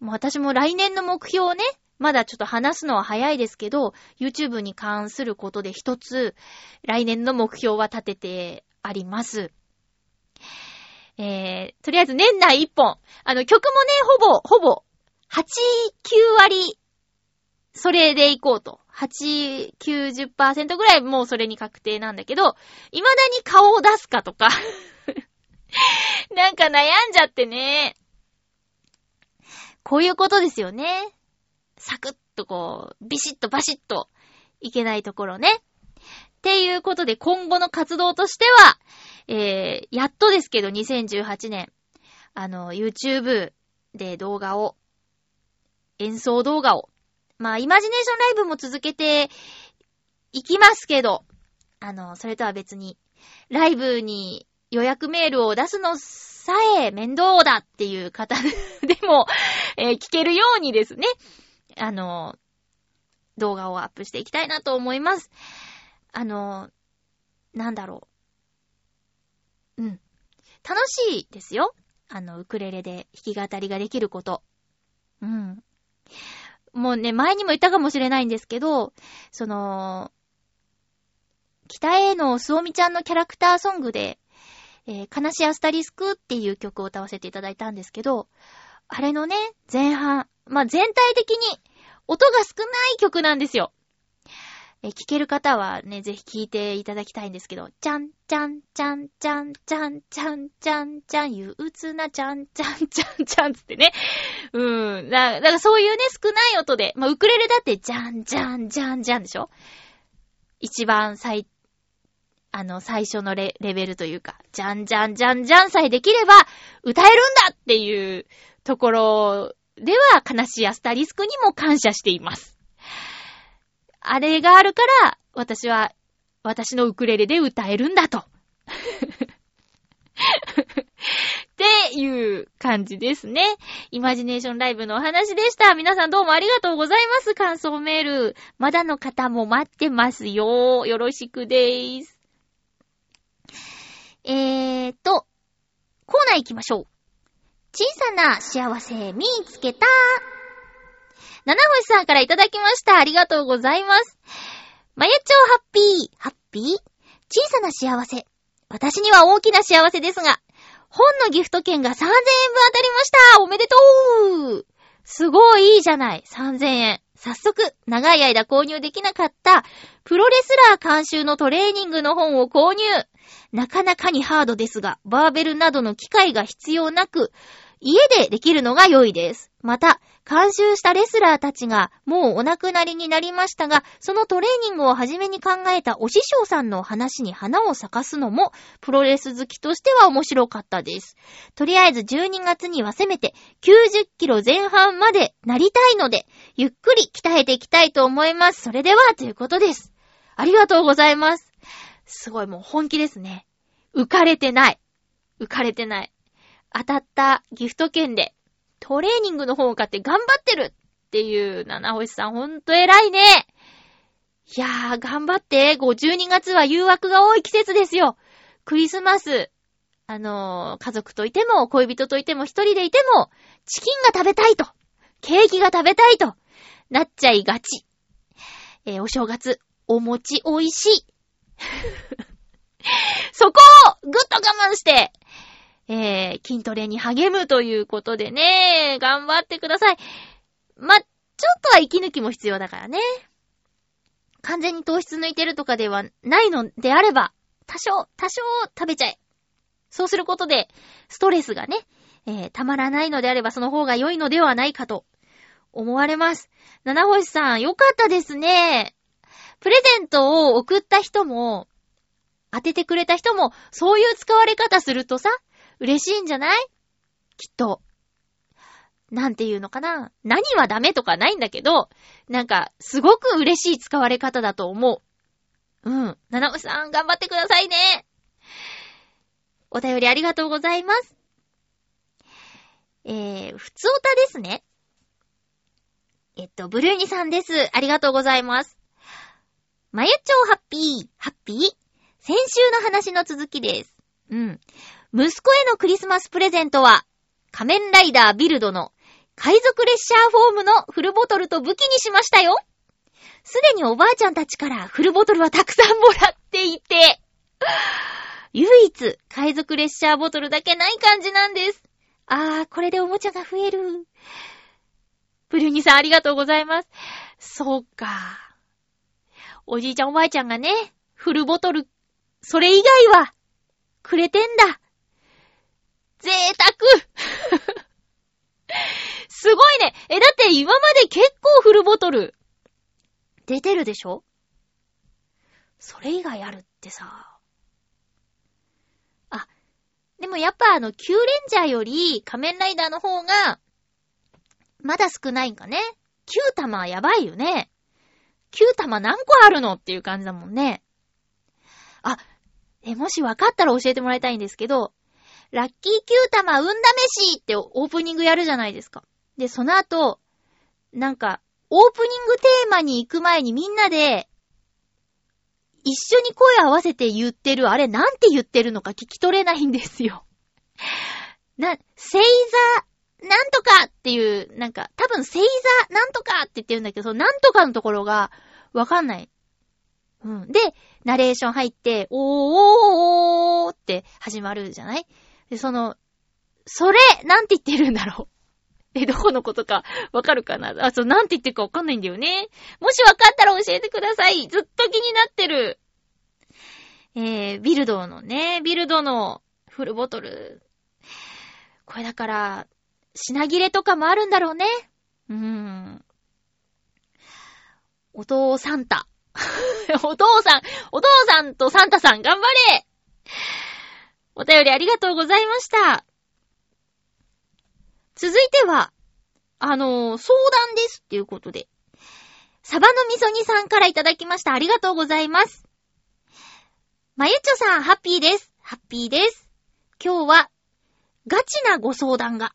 Speaker 1: もう私も来年の目標をね、まだちょっと話すのは早いですけど、YouTube に関することで一つ、来年の目標は立ててあります。えー、とりあえず年内一本。あの、曲もね、ほぼ、ほぼ、8、9割、それでいこうと。8、90%ぐらいもうそれに確定なんだけど、未だに顔を出すかとか、なんか悩んじゃってね。こういうことですよね。サクッとこう、ビシッとバシッといけないところね。っていうことで今後の活動としては、えー、やっとですけど2018年、あの、YouTube で動画を、演奏動画を、まあ、イマジネーションライブも続けていきますけど、あの、それとは別に、ライブに予約メールを出すのさえ面倒だっていう方でも、えー聞けるようにですね、あの、動画をアップしていきたいなと思います。あの、なんだろう。うん。楽しいですよ。あの、ウクレレで弾き語りができること。うん。もうね、前にも言ったかもしれないんですけど、その、北へのすおみちゃんのキャラクターソングで、えー、悲しいアスタリスクっていう曲を歌わせていただいたんですけど、あれのね、前半、まあ、全体的に音が少ない曲なんですよ。えー、聴ける方はね、ぜひ聴いていただきたいんですけど、ちゃん、ちゃん、ちゃん、ちゃん、ちゃん、ちゃん、ちゃん、ちゃん、憂鬱なちゃん、ちゃん、ちゃん、ちゃんつってね、うん。だだからそういうね、少ない音で。まあ、ウクレレだって、じゃんじゃんじゃんじゃんでしょ？一番最、あの、最初のレレベルというか、じゃんじゃんじゃんじゃんさえできれば、歌えるんだっていうところでは、悲しいアスタリスクにも感謝しています。あれがあるから、私は、私のウクレレで歌えるんだと。っていう感じですね。イマジネーションライブのお話でした。皆さんどうもありがとうございます。感想メール。まだの方も待ってますよ。よろしくでーす。えーと、コーナー行きましょう。小さな幸せ見つけた。七星さんからいただきました。ありがとうございます。まゆちょうハッピー、ハッピー？小さな幸せ。私には大きな幸せですが、本のギフト券が3000円分当たりましたおめでとうすごいいいじゃない !3000 円。早速、長い間購入できなかった、プロレスラー監修のトレーニングの本を購入。なかなかにハードですが、バーベルなどの機械が必要なく、家でできるのが良いです。また、監修したレスラーたちがもうお亡くなりになりましたが、そのトレーニングを初めに考えたお師匠さんの話に花を咲かすのも、プロレス好きとしては面白かったです。とりあえず12月にはせめて90キロ前半までなりたいので、ゆっくり鍛えていきたいと思います。それでは、ということです。ありがとうございます。すごいもう本気ですね。浮かれてない。浮かれてない。当たったギフト券でトレーニングの方を買って頑張ってるっていう七星さんほんと偉いね。いやー、頑張って。52月は誘惑が多い季節ですよ。クリスマス。あのー家族といても、恋人といても、一人でいても、チキンが食べたいと、ケーキが食べたいと、なっちゃいがち。えーお正月、お餅美味しい。そこをぐっと我慢して、えー、筋トレに励むということでね、頑張ってください。ま、ちょっとは息抜きも必要だからね。完全に糖質抜いてるとかではないのであれば、多少、多少食べちゃえ。そうすることで、ストレスがね、えー、たまらないのであればその方が良いのではないかと思われます。七星さん、よかったですね。プレゼントを送った人も、当ててくれた人も、そういう使われ方するとさ、嬉しいんじゃない？きっと。なんていうのかな？何はダメとかないんだけど、なんか、すごく嬉しい使われ方だと思う。うん。七星さん、頑張ってくださいね。お便りありがとうございます。えー、ふつおたですね。えっと、ブルーニさんです。ありがとうございます。まゆちょうハッピー、ハッピー？先週の話の続きです。うん。息子へのクリスマスプレゼントは、仮面ライダービルドの海賊列車フォームのフルボトルと武器にしましたよ。すでにおばあちゃんたちからフルボトルはたくさんもらっていて、唯一海賊列車ボトルだけない感じなんです。あー、これでおもちゃが増える。ブルーニさんありがとうございます。そうか。おじいちゃんおばあちゃんがね、フルボトル、それ以外は、くれてんだ。贅沢 すごいね。え、だって今まで結構フルボトル、出てるでしょ？それ以外あるってさ。あ、でもやっぱあの、キューレンジャーより仮面ライダーの方が、まだ少ないんかね。9玉やばいよね。9玉何個あるのっていう感じだもんね。あ、え、もし分かったら教えてもらいたいんですけど、ラッキー9玉運試しってオープニングやるじゃないですか。で、その後、なんか、オープニングテーマに行く前にみんなで、一緒に声合わせて言ってる、あれなんて言ってるのか聞き取れないんですよ。な、セイザー、なんとかっていう、なんか、多分セイザー、なんとかって言ってるんだけど、そのなんとかのところが、わかんない。うん。で、ナレーション入って、おーおーおーって始まるじゃない？で、その、それ、なんて言ってるんだろう。え、どこのことかわかるかな？あ、そう、なんて言ってるかわかんないんだよね。もしわかったら教えてください。ずっと気になってる。えー、ビルドのね、ビルドのフルボトル。これだから、品切れとかもあるんだろうね。うーん。お父サンタ。お父さん、お父さんとサンタさん頑張れお便りありがとうございました。続いては、あのー相談ですっていうことで。サバの味噌煮さんからいただきました。ありがとうございます。まゆっちょさん、ハッピーです。ハッピーです。今日は、ガチなご相談が。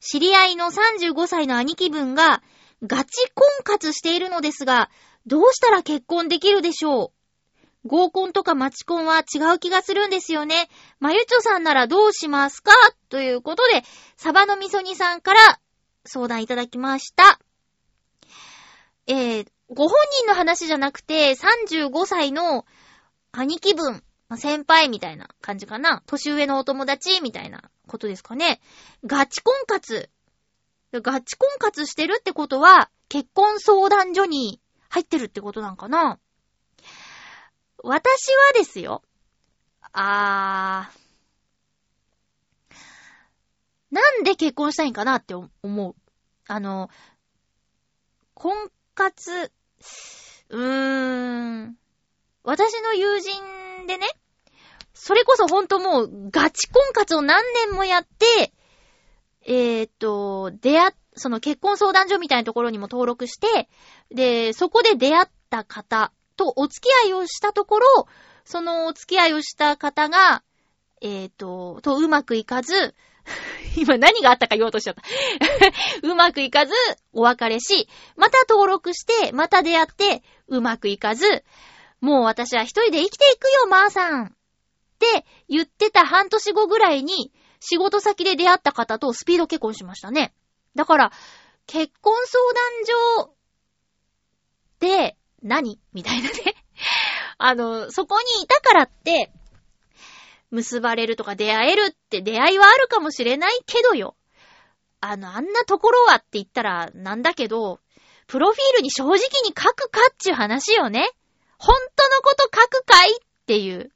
Speaker 1: 知り合いの35歳の兄貴分が、ガチ婚活しているのですが、どうしたら結婚できるでしょう？合コンとかマチコンは違う気がするんですよね。まゆちょさんならどうしますか？ということで、サバの味噌煮さんから相談いただきました。えー、ご本人の話じゃなくて、35歳の兄貴分、先輩みたいな感じかな。年上のお友達みたいなことですかね。ガチ婚活。ガチ婚活してるってことは、結婚相談所に入ってるってことなんかな私はですよ。あー。なんで結婚したいんかなって思う。あの、婚活、うーん。私の友人でね、それこそほんともうガチ婚活を何年もやって、えーと、出会っ、その結婚相談所みたいなところにも登録して、で、そこで出会った方とお付き合いをしたところ、そのお付き合いをした方が、えーっと、とうまくいかず、今何があったか言おうとしちゃった。うまくいかず、お別れし、また登録して、また出会って、うまくいかず、もう私は一人で生きていくよ、まーさん。って言ってた半年後ぐらいに、仕事先で出会った方とスピード結婚しましたね。だから、結婚相談所で何？みたいなね。あの、そこにいたからって、結ばれるとか出会えるって出会いはあるかもしれないけどよ。あの、あんなところはって言ったらなんだけど、プロフィールに正直に書くかっちゅう話よね。本当のこと書くかいっていう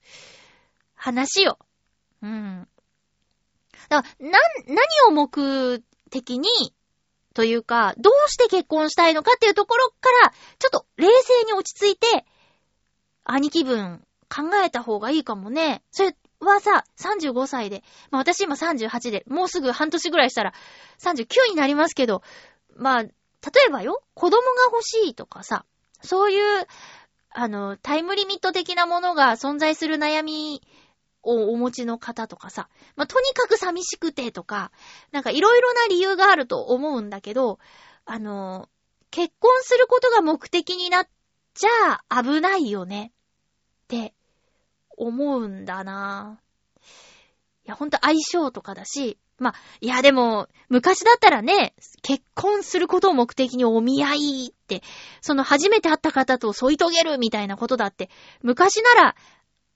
Speaker 1: 話よ。うん。だから、な、何を目的に、というか、どうして結婚したいのかっていうところから、ちょっと冷静に落ち着いて、兄貴分考えた方がいいかもね。それはさ、35歳で、まあ私今38で、もうすぐ半年ぐらいしたら39になりますけど、まあ、例えばよ、子供が欲しいとかさ、そういう、あの、タイムリミット的なものが存在する悩みをお持ちの方とかさ、まあ、とにかく寂しくてとか、なんかいろいろな理由があると思うんだけど、あの、結婚することが目的になっちゃ危ないよね。って思うんだな。ぁいや、ほんと相性とかだし、まあ、いやでも、昔だったらね、結婚することを目的にお見合いって、その初めて会った方と添い遂げるみたいなことだって、昔なら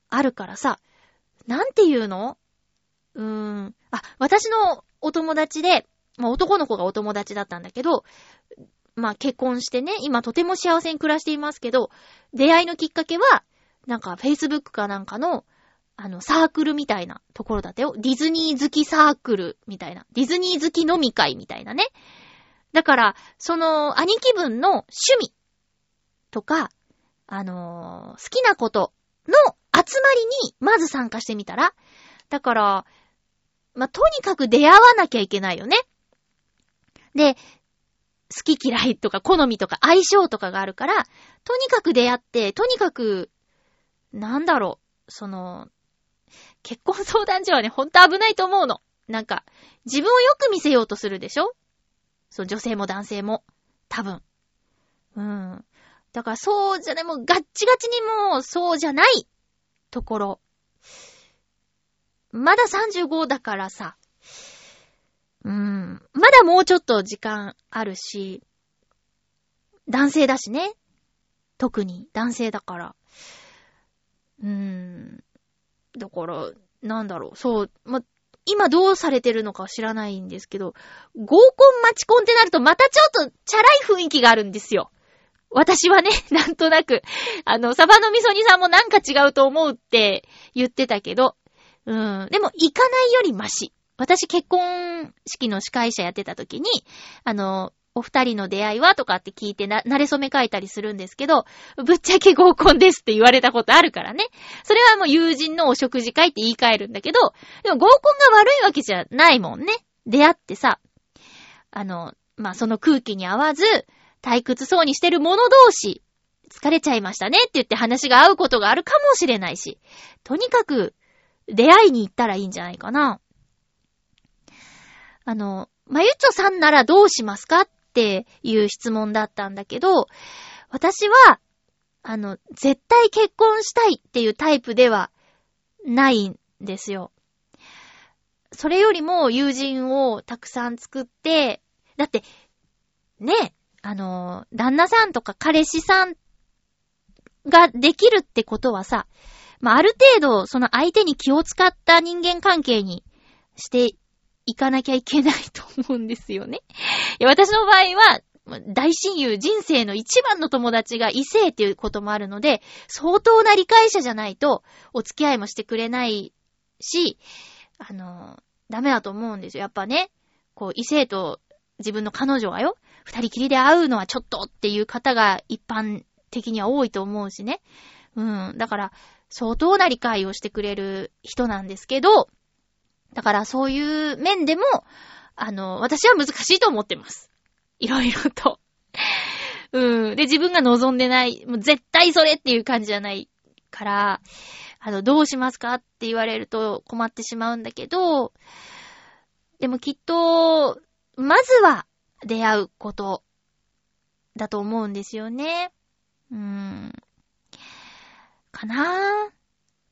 Speaker 1: あるからさ、なんていうの？うーん。あ、私のお友達で、まあ男の子がお友達だったんだけど、まあ結婚してね、今とても幸せに暮らしていますけど、出会いのきっかけは、なんか Facebook かなんかの、あの、サークルみたいなところだったよ。ディズニー好きサークルみたいな。ディズニー好き飲み会みたいなね。だから、その、兄貴分の趣味とか、あのー好きなことの集まりに、まず参加してみたらだから、まあ、とにかく出会わなきゃいけないよね。で、好き嫌いとか好みとか相性とかがあるから、とにかく出会って、とにかく、なんだろう、その、結婚相談所はね、ほんと危ないと思うの。なんか、自分をよく見せようとするでしょ？そう、女性も男性も。多分。うん。だからそうじゃね、もうガッチガチにもうそうじゃないところ。まだ35だからさ。うん。まだもうちょっと時間あるし、男性だしね。特に男性だから。うーん。だから、なんだろう。そう。ま、今どうされてるのか知らないんですけど、合コンマチコンってなるとまたちょっとチャラい雰囲気があるんですよ。私はね、なんとなく、あの、サバの味噌煮さんもなんか違うと思うって言ってたけど、うん。でも、行かないよりマシ。私結婚式の司会者やってた時に、あの、お二人の出会いはとかって聞いてな、慣れ初め書いたりするんですけど、ぶっちゃけ合コンですって言われたことあるからね。それはもう友人のお食事会って言い換えるんだけど、でも合コンが悪いわけじゃないもんね。出会ってさ、あの、まあ、その空気に合わず、退屈そうにしてる者同士、疲れちゃいましたねって言って話が合うことがあるかもしれないし、とにかく、出会いに行ったらいいんじゃないかな。あの、まゆちょさんならどうしますかっていう質問だったんだけど、私は、あの、絶対結婚したいっていうタイプではないんですよ。それよりも友人をたくさん作って、だって、ね、あの、旦那さんとか彼氏さんができるってことはさ、まあ、ある程度その相手に気を使った人間関係にしていかなきゃいけないと思うんですよね。いや私の場合は、大親友、人生の一番の友達が異性っていうこともあるので、相当な理解者じゃないと、お付き合いもしてくれないし、あの、ダメだと思うんですよ。やっぱね、こう、異性と自分の彼女がよ、二人きりで会うのはちょっとっていう方が一般的には多いと思うしね。うん。だから、相当な理解をしてくれる人なんですけど、だからそういう面でも、あの、私は難しいと思ってます。いろいろと。うん。で、自分が望んでない、もう絶対それっていう感じじゃないから、あの、どうしますかって言われると困ってしまうんだけど、でもきっと、まずは出会うことだと思うんですよね。うーん。かな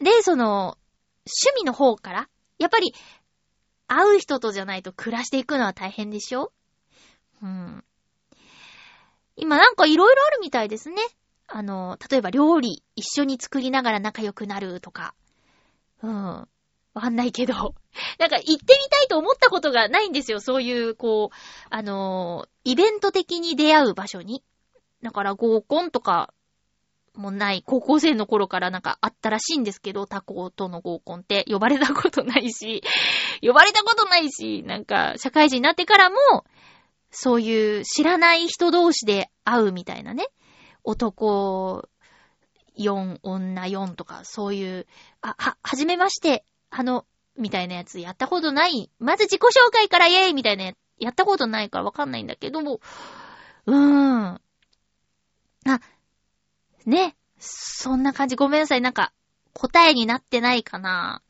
Speaker 1: ぁ。で、その、趣味の方から、やっぱり、会う人とじゃないと暮らしていくのは大変でしょ？うん。今なんかいろいろあるみたいですね。あの、例えば料理一緒に作りながら仲良くなるとか。うん。わかんないけど。なんか行ってみたいと思ったことがないんですよ。そういう、こう、あのイベント的に出会う場所に。だから合コンとかもない、高校生の頃からなんかあったらしいんですけど、他校との合コンって呼ばれたことないし、呼ばれたことないし、なんか社会人になってからも、そういう知らない人同士で会うみたいなね。男4、女4とか、そういう、あ、は、はじめまして、あの、みたいなやつやったことない。まず自己紹介からイェイみたいなややったことないからわかんないんだけども、うーん。あ、ね。そんな感じ。ごめんなさい。なんか、答えになってないかなっ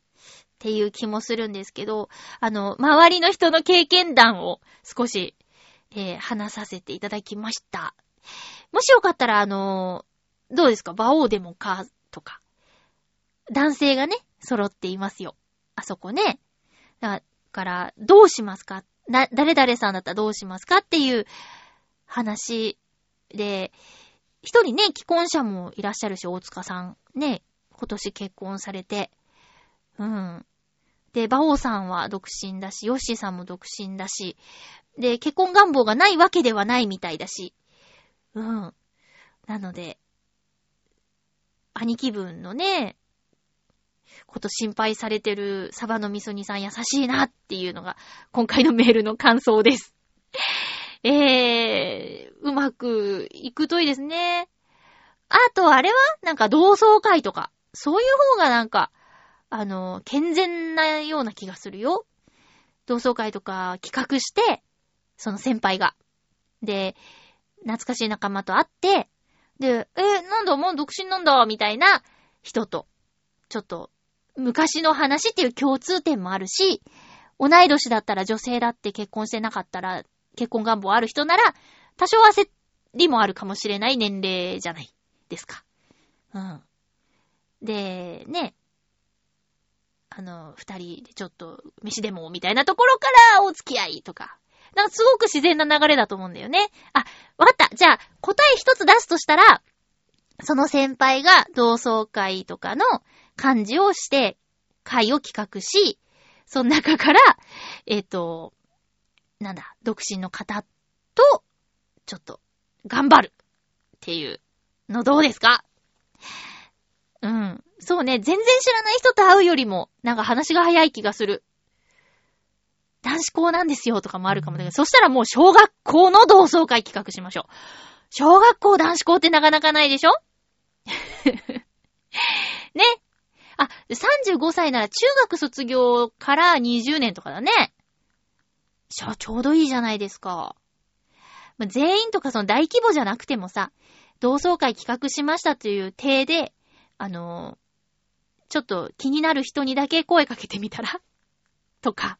Speaker 1: ていう気もするんですけど、あの、周りの人の経験談を少し、えー、話させていただきました。もしよかったら、あの、どうですか？馬王でもか、とか。男性がね、揃っていますよ。あそこね。だから、どうしますか？な、誰々さんだったらどうしますかっていう話で、一人ね、既婚者もいらっしゃるし、大塚さん。ね、今年結婚されて。うん。で、馬王さんは独身だし、ヨッシーさんも独身だし、で、結婚願望がないわけではないみたいだし、うん。なので、兄貴分のね、こと心配されてるサバの味噌煮さん優しいなっていうのが今回のメールの感想です。えー、うまくいくといいですね。あとあれはなんか同窓会とか、そういう方がなんか、あの、健全なような気がするよ。同窓会とか企画して、その先輩が。で、懐かしい仲間と会って、で、え、なんだ、もう独身なんだ、みたいな人と、ちょっと、昔の話っていう共通点もあるし、同い年だったら女性だって結婚してなかったら、結婚願望ある人なら、多少焦りもあるかもしれない年齢じゃないですか。うん。で、ね、あの、二人でちょっと飯でもみたいなところからお付き合いとか、なんかすごく自然な流れだと思うんだよね。あ、わかった。じゃあ、答え一つ出すとしたら、その先輩が同窓会とかの漢字をして、会を企画し、その中から、えっ、ー、と、なんだ、独身の方と、ちょっと、頑張るっていうのどうですか？うん。そうね、全然知らない人と会うよりも、なんか話が早い気がする。男子校なんですよとかもあるかもだけど、そしたらもう小学校の同窓会企画しましょう。小学校男子校ってなかなかないでしょ？ね。あ、35歳なら中学卒業から20年とかだね。ちょ、ちょうどいいじゃないですか。ま全員とかその大規模じゃなくてもさ、同窓会企画しましたという体で、あのちょっと気になる人にだけ声かけてみたら？とか。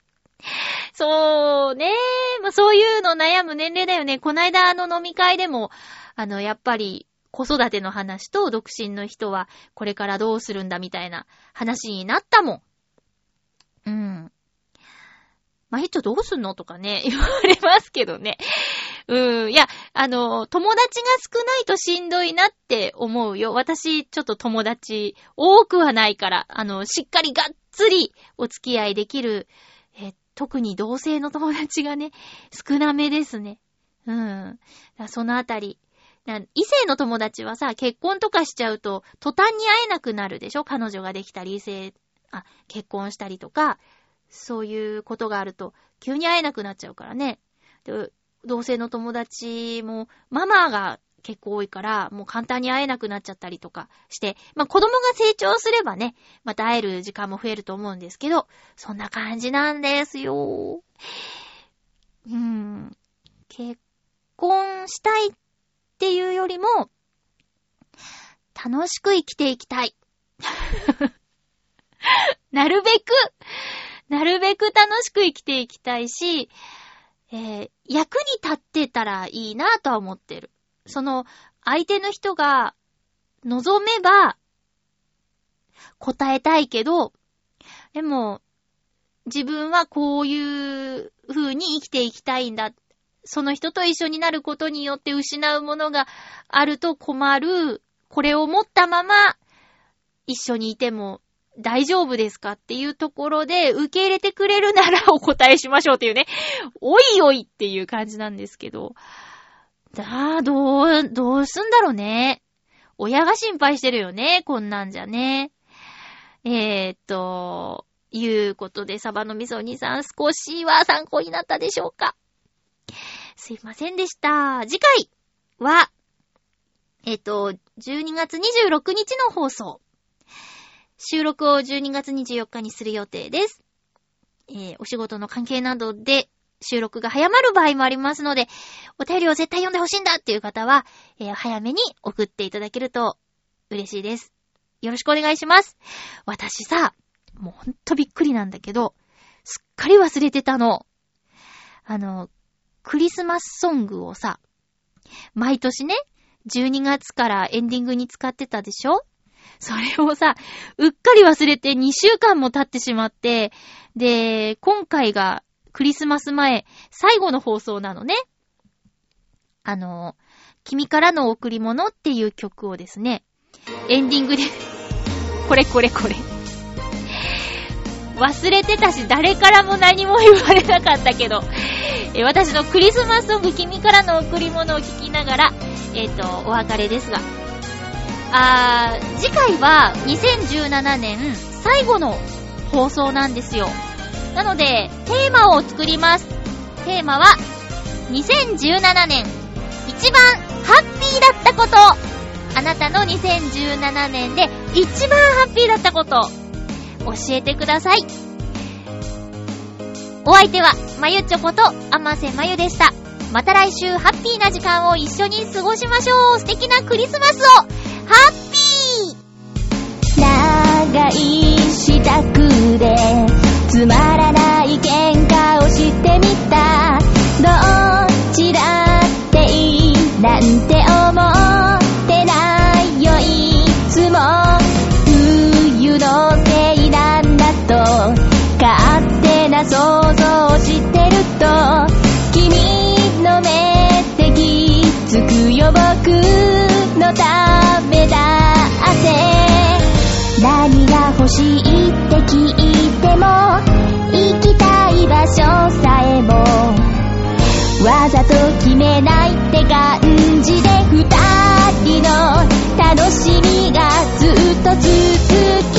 Speaker 1: そうね。まあ、そういうの悩む年齢だよね。こないだあの飲み会でも、あの、やっぱり子育ての話と独身の人はこれからどうするんだみたいな話になったもん。うん。まあ、一応どうすんのとかね、言われますけどね。うん。いや、あの、友達が少ないとしんどいなって思うよ。私、ちょっと友達多くはないから、あの、しっかりがっつりお付き合いできる、え、特に同性の友達がね、少なめですね。うん。そのあたり。異性の友達はさ、結婚とかしちゃうと、途端に会えなくなるでしょ？彼女ができたり、異性、あ、結婚したりとか、そういうことがあると、急に会えなくなっちゃうからね。で、同性の友達も、ママが結構多いから、もう簡単に会えなくなっちゃったりとかして、まあ子供が成長すればね、また会える時間も増えると思うんですけど、そんな感じなんですよ。うーん。結婚したいっていうよりも、楽しく生きていきたい。なるべく、なるべく楽しく生きていきたいし、えー、役に立ってたらいいなぁとは思ってる。その、相手の人が望めば答えたいけど、でも、自分はこういう風に生きていきたいんだ。その人と一緒になることによって失うものがあると困る。これを持ったまま一緒にいても大丈夫ですかっていうところで受け入れてくれるならお答えしましょうっていうね。おいおいっていう感じなんですけど。だあ、どう、どうすんだろうね。親が心配してるよね。こんなんじゃね。えー、っと、いうことで、サバの味噌兄さん少しは参考になったでしょうかすいませんでした。次回は、えっと、12月26日の放送。収録を12月24日にする予定です。えー、お仕事の関係などで収録が早まる場合もありますので、お便りを絶対読んでほしいんだっていう方は、えー、早めに送っていただけると嬉しいです。よろしくお願いします。私さ、もうほんとびっくりなんだけど、すっかり忘れてたの。あの、クリスマスソングをさ、毎年ね、12月からエンディングに使ってたでしょ？それをさ、うっかり忘れて2週間も経ってしまって、で、今回がクリスマス前、最後の放送なのね。あの、君からの贈り物っていう曲をですね、エンディングで これこれこれ。忘れてたし、誰からも何も言われなかったけど、え私のクリスマスソング、君からの贈り物を聞きながら、えっ、ー、と、お別れですが、あー、次回は2017年最後の放送なんですよ。なので、テーマを作ります。テーマは、2017年一番ハッピーだったことあなたの2017年で一番ハッピーだったこと教えてください。お相手は、まゆちょこと、あませまゆでした。また来週ハッピーな時間を一緒に過ごしましょう。素敵なクリスマスを。ハッピー。長い支度でつまらない喧嘩をしてみた。どちらっていい。なんて思ってダメだって。何が欲しいって聞いても行きたい場所さえも。わざと決めないって感じで二人の楽しみがずっと続き